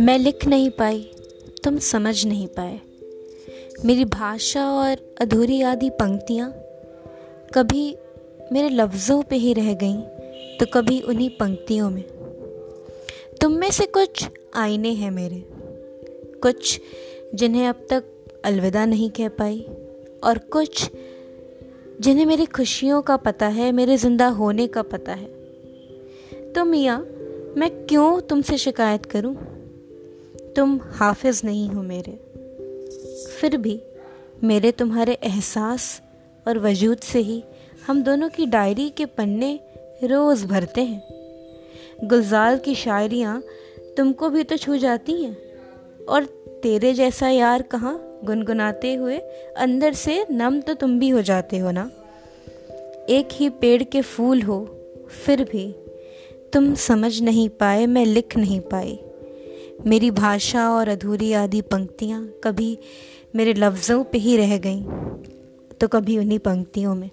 मैं लिख नहीं पाई, तुम समझ नहीं पाए। मेरी भाषा और अधूरी आदि पंक्तियाँ कभी मेरे लफ्ज़ों पे ही रह गईं तो कभी उन्हीं पंक्तियों में। तुम में से कुछ आईने हैं मेरे, कुछ जिन्हें अब तक अलविदा नहीं कह पाई, और कुछ जिन्हें मेरी खुशियों का पता है, मेरे ज़िंदा होने का पता है। तो मियाँ, मैं क्यों तुमसे शिकायत करूँ? तुम हाफिज नहीं हो मेरे। फिर भी मेरे तुम्हारे एहसास और वजूद से ही हम दोनों की डायरी के पन्ने रोज़ भरते हैं। गुलजार की शायरियाँ तुमको भी तो छू जाती हैं। और तेरे जैसा यार कहाँ? गुनगुनाते हुए अंदर से नम तो तुम भी हो जाते हो ना? एक ही पेड़ के फूल हो, फिर भी तुम समझ नहीं पाए, मैं लिख नहीं पाई। मेरी भाषा और अधूरी आदि पंक्तियाँ कभी मेरे लफ्ज़ों पे ही रह गईं तो कभी उन्हीं पंक्तियों में।